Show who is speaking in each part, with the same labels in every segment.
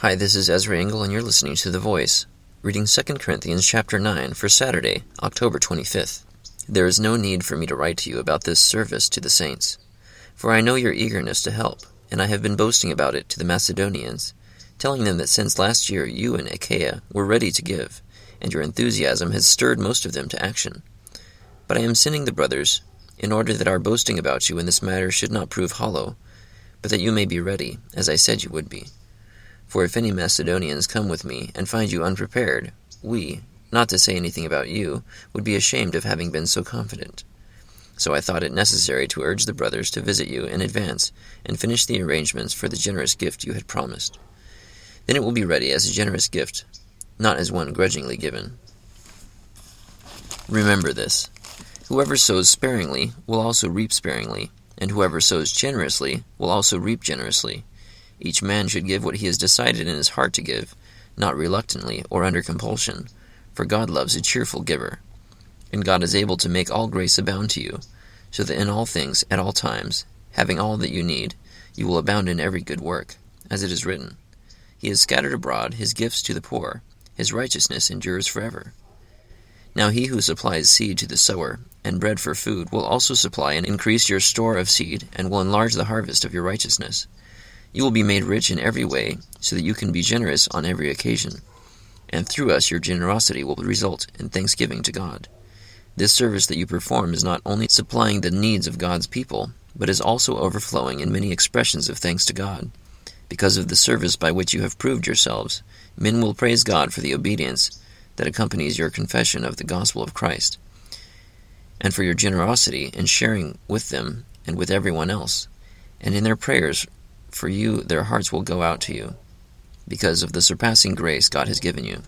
Speaker 1: Hi, this is Ezra Engel, and you're listening to The Voice, reading 2 Corinthians chapter 9 for Saturday, October 25th. There is no need for me to write to you about this service to the saints, for I know your eagerness to help, and I have been boasting about it to the Macedonians, telling them that since last year you and Achaia were ready to give, and your enthusiasm has stirred most of them to action. But I am sending the brothers, in order that our boasting about you in this matter should not prove hollow, but that you may be ready, as I said you would be. For if any Macedonians come with me and find you unprepared, we, not to say anything about you, would be ashamed of having been so confident. So I thought it necessary to urge the brothers to visit you in advance and finish the arrangements for the generous gift you had promised. Then it will be ready as a generous gift, not as one grudgingly given. Remember this whoever sows sparingly will also reap sparingly, and whoever sows generously will also reap generously. Each man should give what he has decided in his heart to give, not reluctantly or under compulsion, for God loves a cheerful giver. And God is able to make all grace abound to you, so that in all things, at all times, having all that you need, you will abound in every good work, as it is written He has scattered abroad his gifts to the poor, his righteousness endures forever. Now he who supplies seed to the sower, and bread for food, will also supply and increase your store of seed, and will enlarge the harvest of your righteousness you will be made rich in every way, so that you can be generous on every occasion. And through us, your generosity will result in thanksgiving to God. This service that you perform is not only supplying the needs of God's people, but is also overflowing in many expressions of thanks to God. Because of the service by which you have proved yourselves, men will praise God for the obedience that accompanies your confession of the gospel of Christ, and for your generosity in sharing with them and with everyone else, and in their prayers for you their hearts will go out to you, because of the surpassing grace God has given you.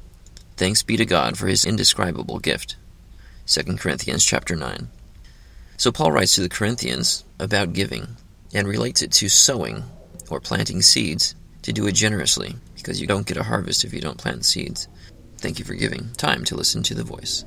Speaker 1: Thanks be to God for his indescribable gift. 2 Corinthians chapter 9. So Paul writes to the Corinthians about giving and relates it to sowing or planting seeds to do it generously because you don't get a harvest if you don't plant seeds. Thank you for giving time to listen to the voice.